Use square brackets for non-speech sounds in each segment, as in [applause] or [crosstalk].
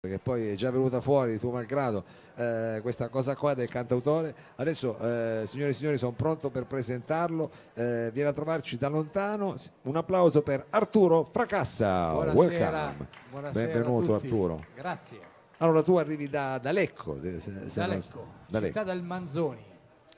perché poi è già venuta fuori, tuo malgrado, eh, questa cosa qua del cantautore. Adesso, eh, signore e signori, sono pronto per presentarlo. Eh, viene a trovarci da lontano. Un applauso per Arturo Fracassa. Buonasera, buonasera Benvenuto. Arturo. Grazie. Allora, tu arrivi da, da Lecco, se- se Da non- Lecco, da Lecco. città del Manzoni.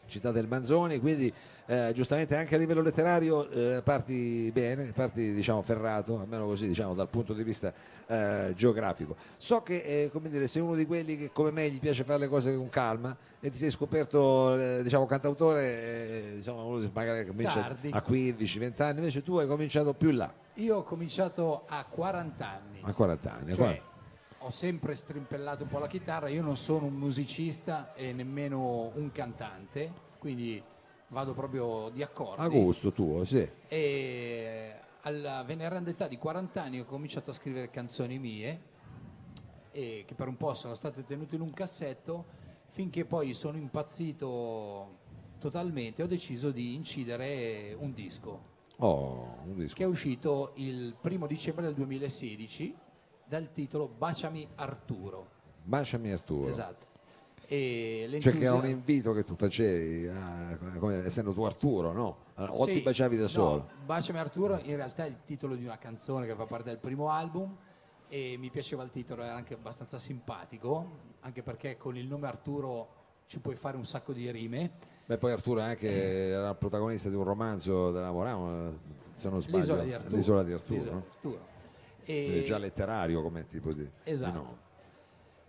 città del Manzoni, quindi eh, giustamente anche a livello letterario eh, parti bene, parti diciamo ferrato, almeno così diciamo dal punto di vista eh, geografico. So che eh, come dire, sei uno di quelli che come me gli piace fare le cose con calma e ti sei scoperto eh, diciamo cantautore eh, diciamo, magari comincia Tardi. a 15-20 anni, invece tu hai cominciato più in là, Io ho cominciato a 40 anni. a 40 anni. Cioè, ho sempre strimpellato un po' la chitarra, io non sono un musicista e nemmeno un cantante, quindi vado proprio di accordi. a gusto tuo, sì. E alla veneranda età di 40 anni ho cominciato a scrivere canzoni mie e che per un po' sono state tenute in un cassetto finché poi sono impazzito totalmente ho deciso di incidere un disco Oh, un disco. che è uscito il primo dicembre del 2016 dal titolo Baciami Arturo. Baciami Arturo. Esatto. Cioè che era un invito che tu facevi, a- come- essendo tu Arturo, no? O Sì, ti baciavi da no, solo? Baciami Arturo in realtà è il titolo di una canzone che fa parte del primo album e mi piaceva il titolo, era anche abbastanza simpatico, anche perché con il nome Arturo ci puoi fare un sacco di rime. Beh, poi Arturo anche era il protagonista di un romanzo della Morano, se non sbaglio. L'isola di Arturo. L'isola di Arturo, L'isola no? di Arturo. Quindi E, già letterario come tipo di, di Esatto. nome.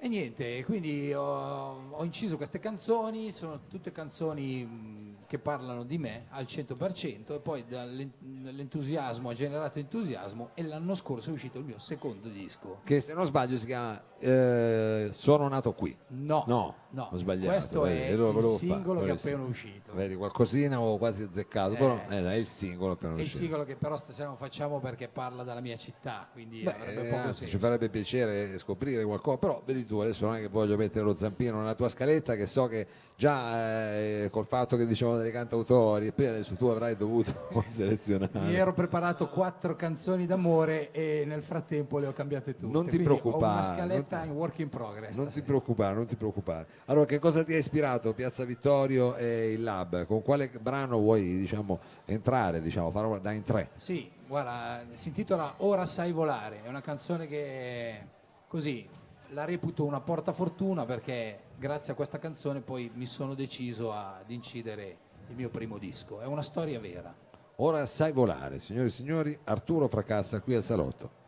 E niente, quindi ho, ho inciso queste canzoni, sono tutte canzoni mh, che parlano di me al 100% e poi dall'en- dall'entusiasmo ha generato entusiasmo e l'anno scorso è uscito il mio secondo disco. Che se non sbaglio si chiama eh, Sono nato qui. No, No, no, ho sbagliato. questo vedi, è il singolo fare, che è appena uscito. Vedi, qualcosina ho quasi azzeccato, però Eh. eh, dai, è il singolo appena È il uscito. singolo che però stasera non facciamo perché parla della mia città, quindi Beh, avrebbe eh, poco anzi, senso. ci farebbe piacere scoprire qualcosa, però vedi tu, adesso non è che voglio mettere lo zampino nella tua scaletta, che so che già eh, col fatto che dicevamo dei cantautori, prima adesso tu avrai dovuto [laughs] selezionare. Mi ero preparato quattro canzoni d'amore e nel frattempo le ho cambiate tutte. Non ti Quindi Ho preoccupare, una scaletta ti- in work in progress. Non ti stasera. preoccupare, non ti preoccupare. Allora, che cosa ti ha ispirato Piazza Vittorio e il Lab? Con quale brano vuoi, diciamo, entrare, diciamo, farlo da in tre? Sì, guarda, si intitola Ora sai volare, è una canzone che così la reputo una portafortuna perché grazie a questa canzone poi mi sono deciso ad incidere il mio primo disco. È una storia vera. Ora sai volare, signori e signori, Arturo Fracassa qui al salotto.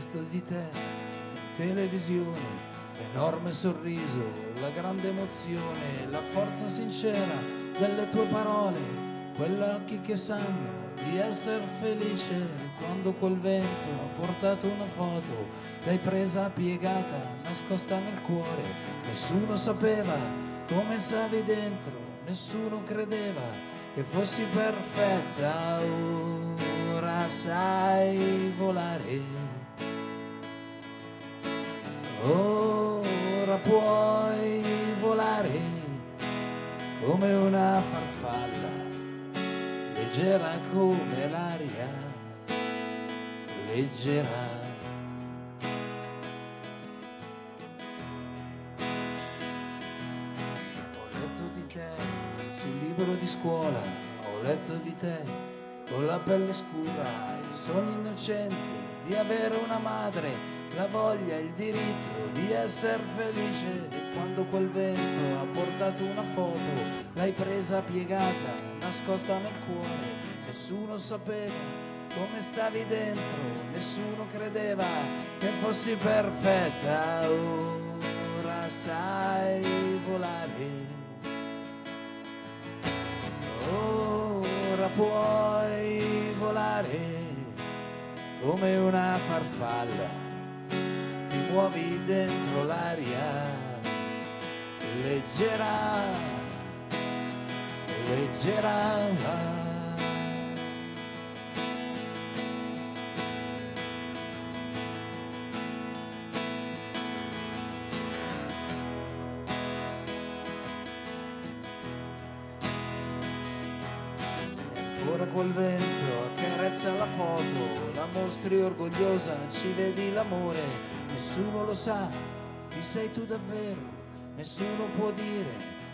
Visto di te televisione, l'enorme sorriso, la grande emozione, la forza sincera delle tue parole, quegli occhi che sanno di essere felice quando quel vento ha portato una foto, l'hai presa piegata, nascosta nel cuore, nessuno sapeva come stavi dentro, nessuno credeva che fossi perfetta, ora sai volare. Ora puoi volare come una farfalla, leggera come l'aria, leggera. Ho letto di te sul libro di scuola, ho letto di te con la pelle scura, il sogno innocente di avere una madre, la voglia, il diritto di essere felice. E quando quel vento ha portato una foto, l'hai presa piegata, nascosta nel cuore, nessuno sapeva come stavi dentro, nessuno credeva che fossi perfetta. Ora sai volare. Ora puoi volare come una farfalla, muovi dentro l'aria leggera, leggera. Ora col vento accarezza la foto, la mostri orgogliosa, ci vedi l'amore, nessuno lo sa, chi sei tu davvero, nessuno può dire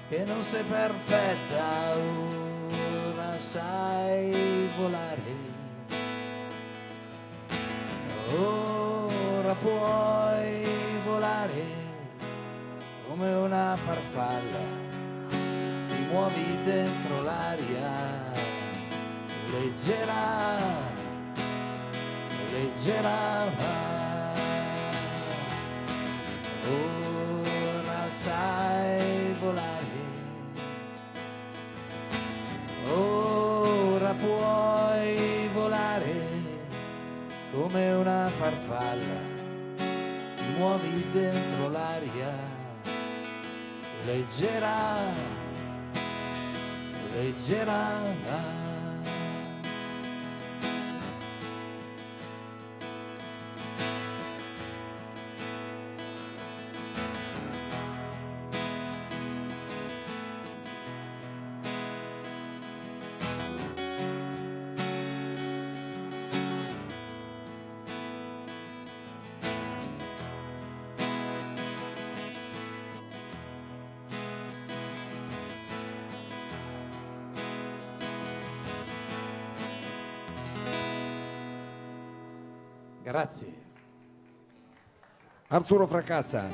che non sei perfetta, ora sai volare, ora puoi volare come una farfalla ti muovi dentro l'aria leggera, leggera. Ora sai volare, ora puoi volare come una farfalla, ti muovi dentro l'aria, leggera, leggera. Grazie. Arturo Fracassa,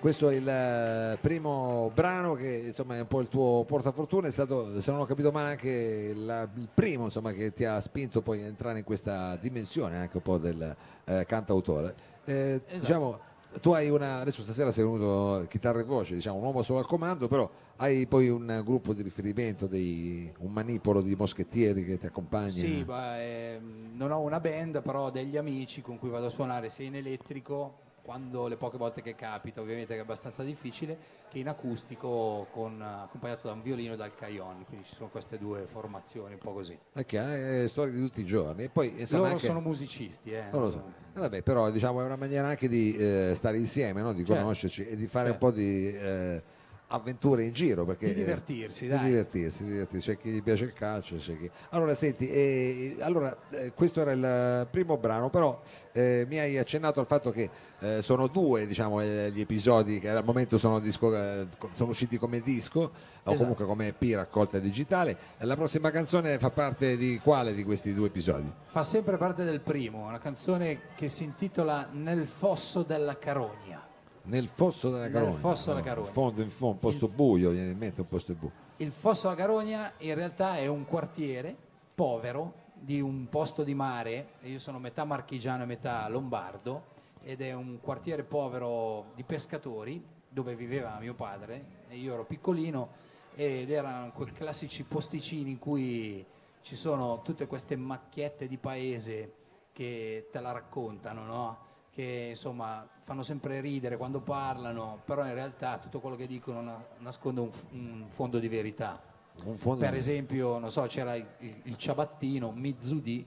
questo è il eh, primo brano che insomma è un po' il tuo portafortuna, è stato se non ho capito male anche la- il primo insomma, che ti ha spinto poi a entrare in questa dimensione anche un po' del eh, cantautore. Eh, Esatto. Diciamo, tu hai una, adesso stasera sei venuto chitarra e voce, diciamo un uomo solo al comando, però hai poi un gruppo di riferimento, dei- un manipolo di moschettieri che ti accompagna. Sì, ma, ehm, non ho una band, però ho degli amici con cui vado a suonare sia in elettrico, quando le poche volte che capita, ovviamente che è abbastanza difficile, che in acustico con, accompagnato da un violino e dal cajon, quindi ci sono queste due formazioni, un po' così. Ok, eh, storie di tutti i giorni. E poi, insomma, Loro anche- sono musicisti, eh. Non lo so. Eh, vabbè, però diciamo è una maniera anche di eh, stare insieme, no? di Certo. conoscerci e di fare Certo. un po' di eh, avventure in giro. Perché, Di divertirsi, eh, dai. Di divertirsi, di divertirsi. C'è chi gli piace il calcio, c'è chi... Allora, senti, eh, allora, eh, questo era il primo brano, però eh, mi hai accennato al fatto che eh, sono due diciamo, eh, gli episodi che al momento sono, disco- eh, sono usciti come disco o Esatto. comunque come EP raccolta digitale. La prossima canzone fa parte di quale di questi due episodi? Fa sempre parte del primo, una canzone che si intitola Nel fosso della carogna. Nel fosso della Nel carogna. fosso della No, carogna. In fondo, in fondo, un posto buio, viene in mente un posto buio. Il Fosso alla Carogna in realtà è un quartiere povero di un posto di mare, io sono metà marchigiano e metà lombardo, ed è un quartiere povero di pescatori dove viveva mio padre, e io ero piccolino, ed erano quei classici posticini in cui ci sono tutte queste macchiette di paese che te la raccontano, no? Che insomma fanno sempre ridere quando parlano, però in realtà tutto quello che dicono na- nasconde un, un fondo di verità. Un fondo Per esempio, non so, c'era il, il- ciabattino Mizudi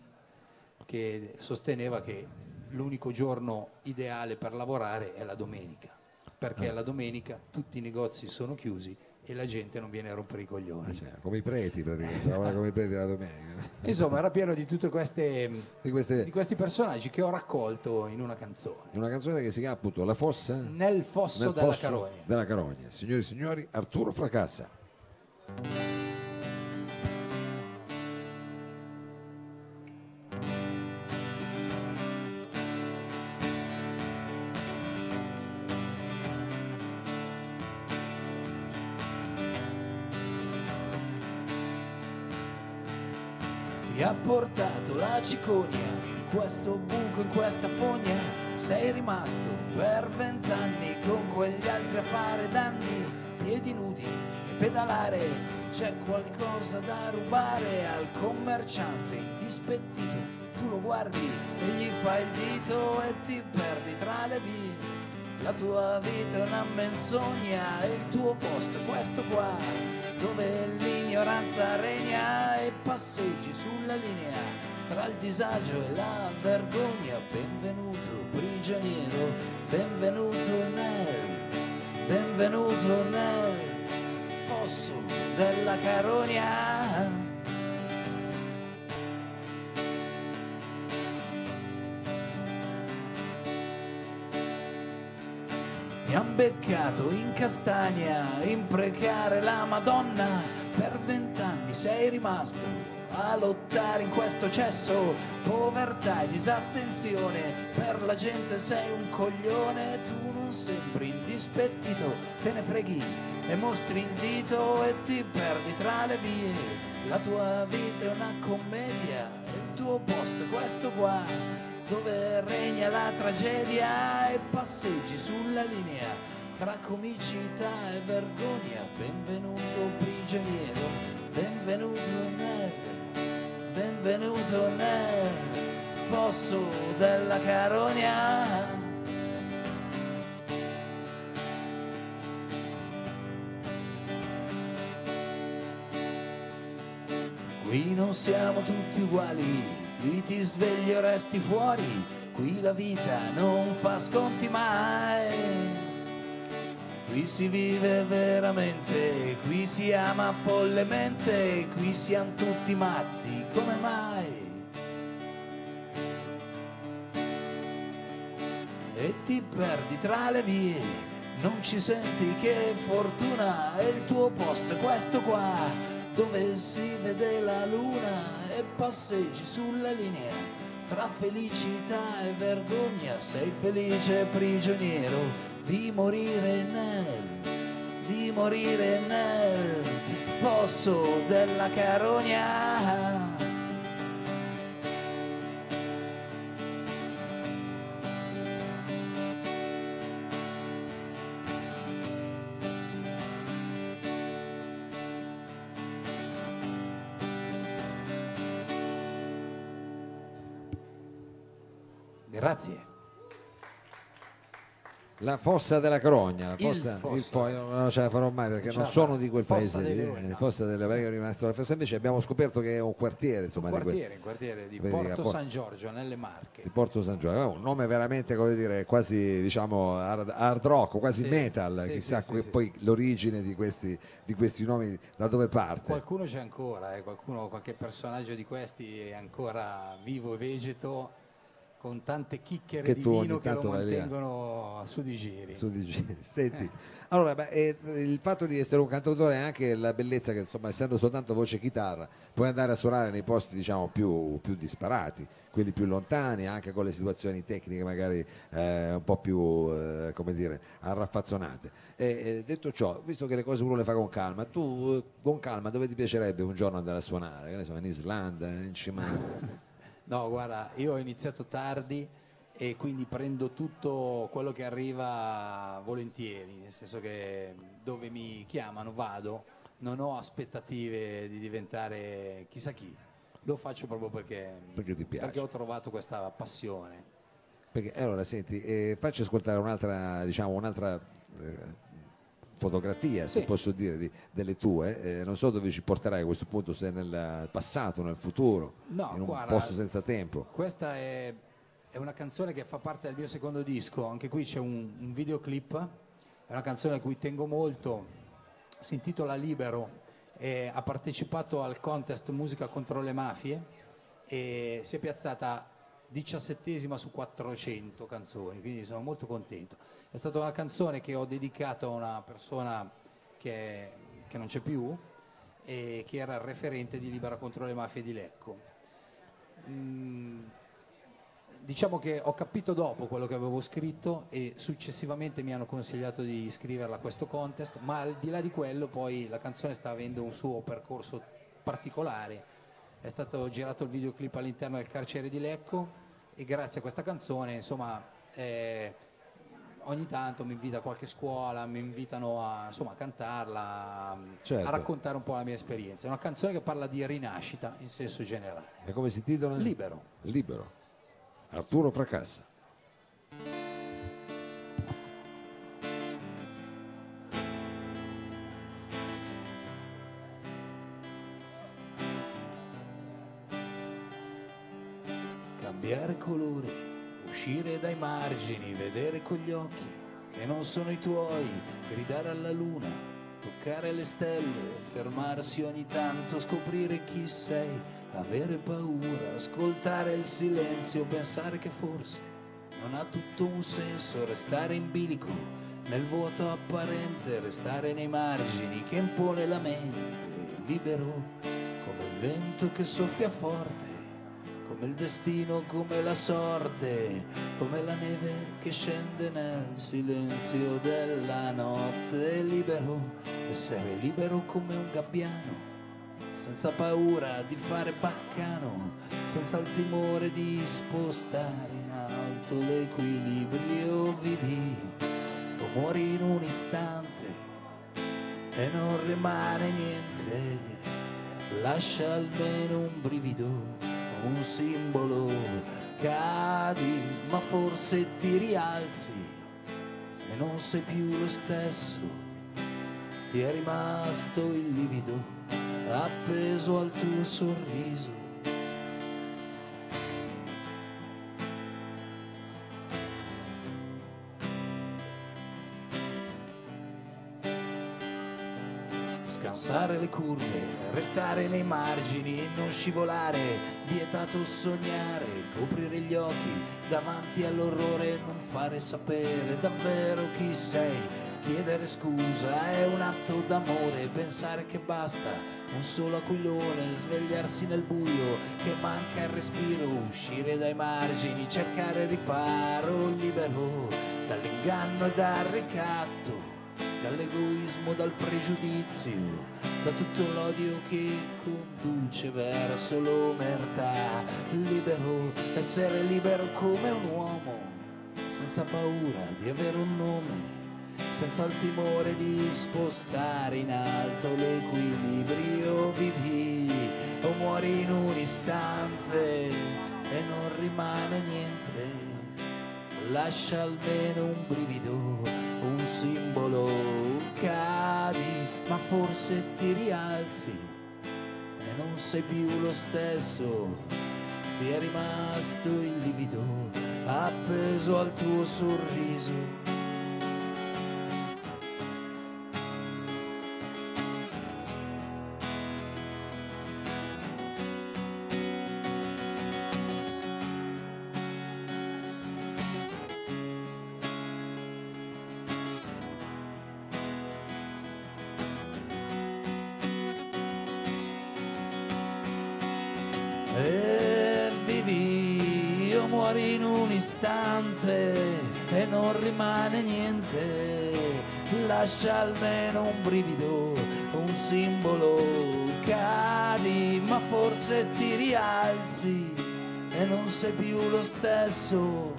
che sosteneva che l'unico giorno ideale per lavorare è la domenica, perché Ah. la domenica tutti i negozi sono chiusi e la gente non viene a rompere i coglioni. Cioè, come i preti praticamente, lavora come i preti la domenica. Insomma, era pieno di tutte queste Di queste, di questi personaggi che ho raccolto in una canzone. è una canzone che si chiama appunto La fossa Nel fosso nel della fosso carogna. della carogna. Signori e signori, Arturo Fracassa. Cicogna in questo buco, in questa fogna. Sei rimasto per vent'anni con quegli altri a fare danni, piedi nudi e pedalare. C'è qualcosa da rubare al commerciante indispettito. Tu lo guardi e gli fai il dito e ti perdi tra le vie. La tua vita è una menzogna e il tuo posto è questo qua, dove l'ignoranza regna e passeggi sulla linea tra il disagio e la vergogna. Benvenuto prigioniero, benvenuto nel, benvenuto nel fosso della carogna. Mi han beccato in castagna, imprecare la Madonna, per vent'anni sei rimasto a lottare in questo cesso, povertà e disattenzione, per la gente sei un coglione, tu non sembri indispettito, te ne freghi e mostri il dito e ti perdi tra le vie. La tua vita è una commedia, e il tuo posto è questo qua, dove regna la tragedia e passeggi sulla linea tra comicità e vergogna. Benvenuto prigioniero, benvenuto nel, benvenuto nel fosso della carogna. Qui non siamo tutti uguali, qui ti svegli o resti fuori, qui la vita non fa sconti mai. Qui si vive veramente, qui si ama follemente, qui siamo tutti matti, come mai? E ti perdi tra le vie, non ci senti che fortuna, e il tuo posto è questo qua, dove si vede la luna e passeggi sulla linea tra felicità e vergogna. Sei felice prigioniero di morire nel, di morire nel fosso della carogna. Grazie. La fossa della Carogna, la Il fossa, il fo- non ce la farò mai perché non sono di quel Fossa paese, Leoni. eh, fossa delle perché è rimasto la fossa invece abbiamo scoperto che è un quartiere insomma di, quel- quartiere, quartiere di Porto Por- San Giorgio, nelle Marche. di Porto San Giovanni, un nome veramente come dire quasi diciamo hard, hard rock, quasi Sì, metal, sì, chissà sì, sì. poi l'origine di questi, di questi nomi da dove parte. Qualcuno c'è ancora, eh, qualcuno, qualche personaggio di questi è ancora vivo e vegeto con tante chicchere Che di vino che lo lì a- mantengono su di giri. su di giri. Senti, allora, beh, eh, il fatto di essere un cantautore è anche la bellezza che, insomma, essendo soltanto voce e chitarra, puoi andare a suonare nei posti, diciamo, più, più disparati, quelli più lontani, anche con le situazioni tecniche magari eh, un po' più, eh, come dire, arraffazzonate. E, eh, detto ciò, visto che le cose uno le fa con calma, tu eh, con calma dove ti piacerebbe un giorno andare a suonare? Che ne so, in Islanda, in cima... [laughs] No, guarda, io ho iniziato tardi e quindi prendo tutto quello che arriva volentieri, nel senso che dove mi chiamano vado, non ho aspettative di diventare chissà chi, lo faccio proprio perché, Perché ti piace. perché ho trovato questa passione. Perché, allora, senti, eh, facci ascoltare un'altra, diciamo, un'altra eh, fotografia, se Sì. posso dire, di- delle tue. eh, non so dove ci porterai a questo punto, se nel passato, nel futuro, No, in un guarda, posto senza tempo. Questa è, è una canzone che fa parte del mio secondo disco, anche qui c'è un, un videoclip, è una canzone a cui tengo molto, si intitola Libero, ha partecipato al contest Musica contro le mafie e si è piazzata diciassettesima su 400 canzoni, quindi sono molto contento. È stata una canzone che ho dedicato a una persona che, che non c'è più e che era il referente di Libera contro le mafie di Lecco. Mm, diciamo che ho capito dopo quello che avevo scritto e successivamente mi hanno consigliato di iscriverla a questo contest, ma al di là di quello poi la canzone sta avendo un suo percorso particolare. È stato girato il videoclip all'interno del carcere di Lecco e grazie a questa canzone, insomma, eh, ogni tanto mi invita a qualche scuola, mi invitano a, insomma, a cantarla, Certo. a raccontare un po' la mia esperienza. È una canzone che parla di rinascita in senso generale. E come si titola? Libero. Libero. Arturo Fracassa. Colore, uscire dai margini, vedere con gli occhi che non sono i tuoi, gridare alla luna, toccare le stelle, fermarsi ogni tanto, scoprire chi sei, avere paura, ascoltare il silenzio, pensare che forse non ha tutto un senso, restare in bilico nel vuoto apparente, restare nei margini che impone la mente, libero come il vento che soffia forte come il destino, come la sorte, come la neve che scende nel silenzio della notte, libero, essere libero come un gabbiano, senza paura di fare baccano, senza il timore di spostare in alto l'equilibrio, vivi o muori in un istante e non rimane niente, lascia almeno un brivido un simbolo, cadi ma forse ti rialzi e non sei più lo stesso, ti è rimasto il livido appeso al tuo sorriso scansare le curve, restare nei margini e non scivolare, vietato sognare, coprire gli occhi davanti all'orrore, non fare sapere davvero chi sei, chiedere scusa è un atto d'amore, pensare che basta un solo aquilone, svegliarsi nel buio che manca il respiro, uscire dai margini, cercare riparo libero dall'inganno e dal ricatto dall'egoismo, dal pregiudizio, da tutto l'odio che conduce verso l'omertà. Libero, essere libero come un uomo, senza paura di avere un nome senza il timore di spostare in alto l'equilibrio, vivi o muori in un istante e non rimane niente, lascia almeno un brivido un simbolo, cadi, ma forse ti rialzi e non sei più lo stesso, ti è rimasto il livido appeso al tuo sorriso muori in un istante e non rimane niente lascia almeno un brivido un simbolo cadi ma forse ti rialzi e non sei più lo stesso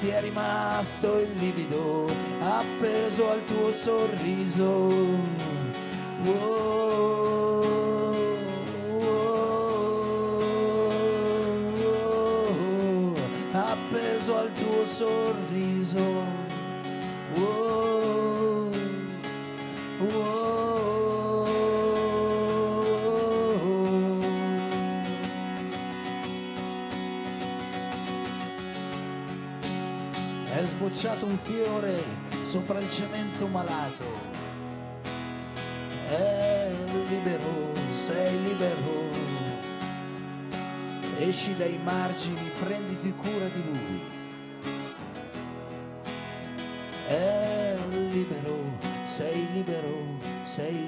ti è rimasto il livido appeso al tuo sorriso oh. Sorriso. Oh, È sbocciato un fiore sopra il cemento malato. È libero, sei libero esci dai margini, prenditi cura di lui.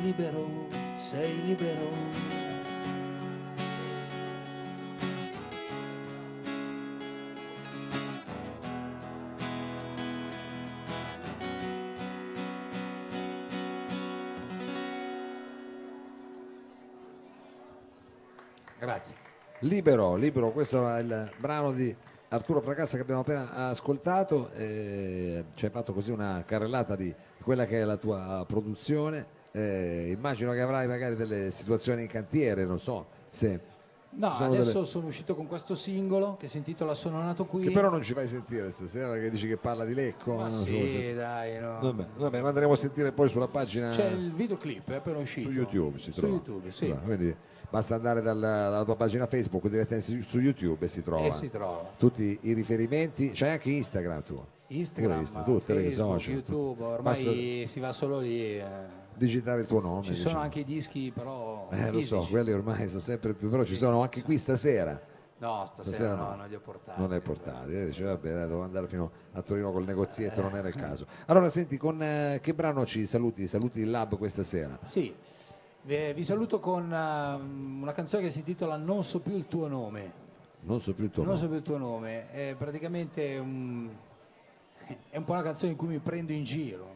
Libero, sei libero. Grazie. Libero, libero, questo era il brano di Arturo Fracassa che abbiamo appena ascoltato, eh, ci hai fatto così una carrellata di quella che è la tua produzione, eh, immagino che avrai magari delle situazioni in cantiere, non so se... No, sono adesso delle- sono uscito con questo singolo che si intitola Sono nato qui. Che però non ci fai sentire stasera, che dici che parla di Lecco. Ma non so sì, se- dai, no. Vabbè, vabbè, lo andremo a sentire poi sulla pagina C'è il videoclip, è appena uscito. su YouTube. Si Su trova. YouTube, sì. Esatto, Quindi basta andare dal- dalla tua pagina Facebook direttamente su, YouTube e si trova. E si trova. Tutti i riferimenti, c'hai anche Instagram tu. Instagram, Insta, tutte le Facebook, social, YouTube, tutte. ormai si va solo lì. eh. Digitare il tuo nome. Ci sono diciamo. anche i dischi però Eh, lo so, quelli ormai sono sempre più, però ci sono anche qui stasera. No, stasera, Stasera no, no. non li ho portati. Non li hai portati, eh, dice vabbè dai, devo andare fino a Torino col negozietto, non era il caso. Allora senti, con eh, che brano ci saluti? Saluti il lab questa sera? Sì, vi, saluto con ehm, una canzone che si intitola Non so più il tuo nome. Non so più il tuo non nome. so più il tuo nome, è praticamente un, è un po' una canzone in cui mi prendo in giro.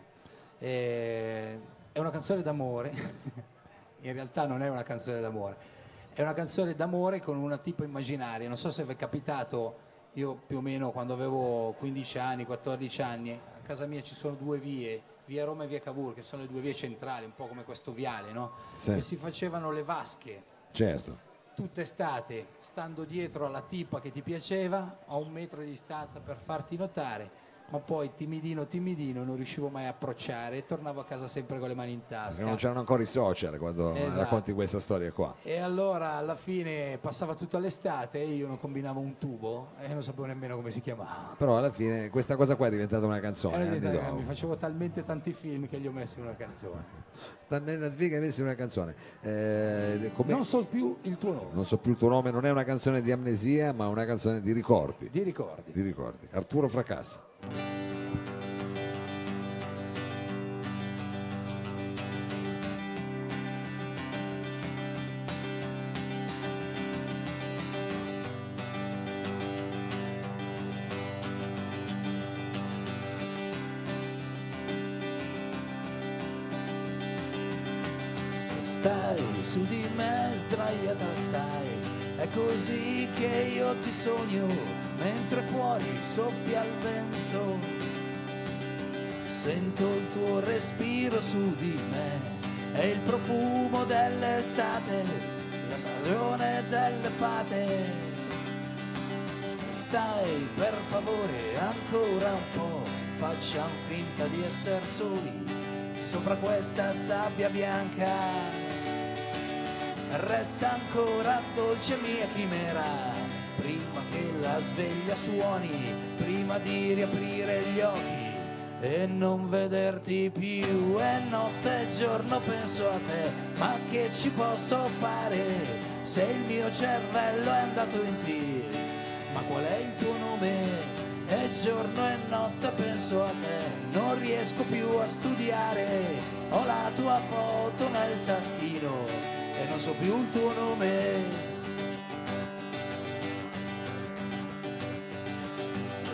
Eh, È una canzone d'amore, [laughs] in realtà non è una canzone d'amore, è una canzone d'amore con una tipo immaginaria. Non so se vi è capitato, io più o meno quando avevo 15 anni, 14 anni, a casa mia ci sono due vie, via Roma e via Cavour, che sono le due vie centrali, un po' come questo viale, no? Sì. E si facevano le vasche Certo. tutta estate stando dietro alla tipa che ti piaceva a un metro di distanza per farti notare ma poi timidino timidino non riuscivo mai a approcciare e tornavo a casa sempre con le mani in Perché tasca non c'erano ancora i social quando Esatto. racconti questa storia qua. e allora alla fine passava tutta l'estate e io non combinavo un tubo e non sapevo nemmeno come si chiamava Però alla fine questa cosa qua è diventata una canzone. Anni diventata- dopo. mi facevo talmente tanti film che li ho messi una canzone [laughs] Talmente figa che hai messo una canzone. Eh, non so più il tuo nome non so più il tuo nome, non è una canzone di amnesia, ma una canzone di ricordi. ti ricordi Di ricordi. Arturo Fracassa. Stai su di me, sdraiata stai, è così che io ti sogno, mentre fuori soffia il vento. Sento il tuo respiro su di me, è il profumo dell'estate, la stagione delle fate. Stai per favore ancora un po', facciamo finta di essere soli sopra questa sabbia bianca. Resta ancora dolce mia chimera, prima che la sveglia suoni, prima di riaprire gli occhi e non vederti più. E notte e giorno penso a te, ma che ci posso fare se il mio cervello è andato in tilt? Ma qual è il tuo nome? E giorno e notte penso a te, non riesco più a studiare, ho la tua foto nel taschino e non so più il tuo nome.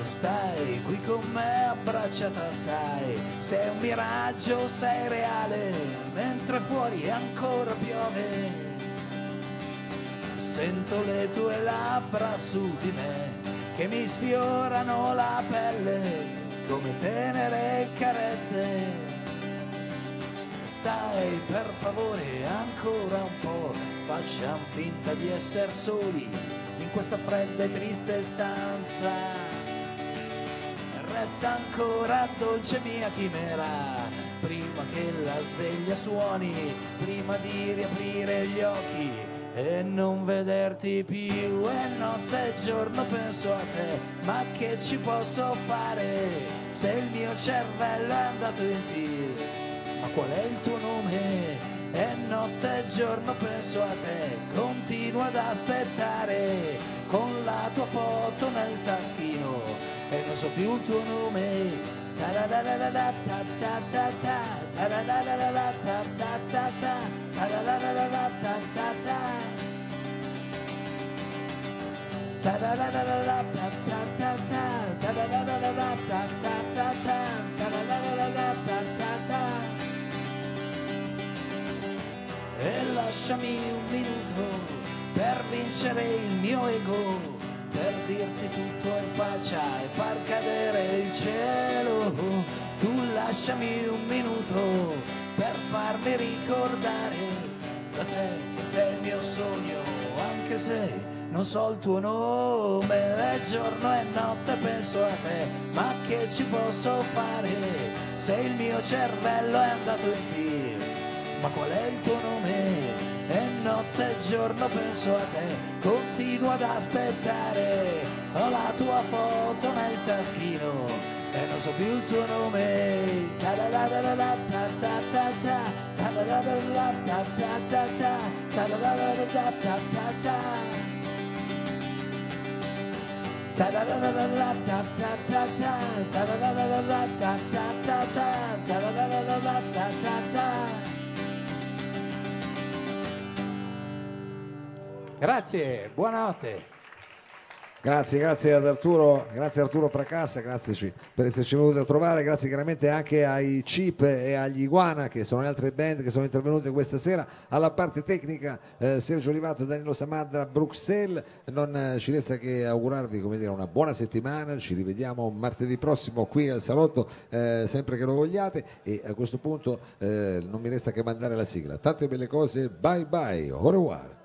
Stai qui con me, abbracciata stai, sei un miraggio, sei reale, mentre fuori ancora piove. Sento le tue labbra su di me che mi sfiorano la pelle come tenere carezze. Stai per favore ancora un po', facciamo finta di essere soli in questa fredda e triste stanza. Resta ancora dolce mia chimera, prima che la sveglia suoni, prima di riaprire gli occhi e non vederti più. E notte e giorno penso a te, ma che ci posso fare se il mio cervello è andato in tilt? Ma qual è il tuo nome? E notte e giorno penso a te, continuo ad aspettare con la tua foto nel taschino. E non so più il tuo nome. E lasciami un minuto per vincere il mio ego, per dirti tutto in faccia e far cadere il cielo. Tu lasciami un minuto per farmi ricordare da te che sei il mio sogno, anche che sei, non so il tuo nome, è giorno e notte penso a te, ma che ci posso fare se il mio cervello è andato in tir? Ma qual è il tuo nome? E notte e giorno penso a te, continuo ad aspettare, ho la tua foto nel taschino e non so più il tuo nome. Grazie, buonanotte. Grazie, grazie ad Arturo, grazie Arturo Fracassa, grazie per esserci venuti a trovare, grazie chiaramente anche ai Chip e agli Iguana che sono le altre band che sono intervenute questa sera, alla parte tecnica eh, Sergio Olivato e Danilo Samadra Bruxelles, non eh, ci resta che augurarvi dire, una buona settimana, ci rivediamo martedì prossimo qui al salotto, eh, sempre che lo vogliate. E a questo punto eh, non mi resta che mandare la sigla, tante belle cose, bye bye, au revoir.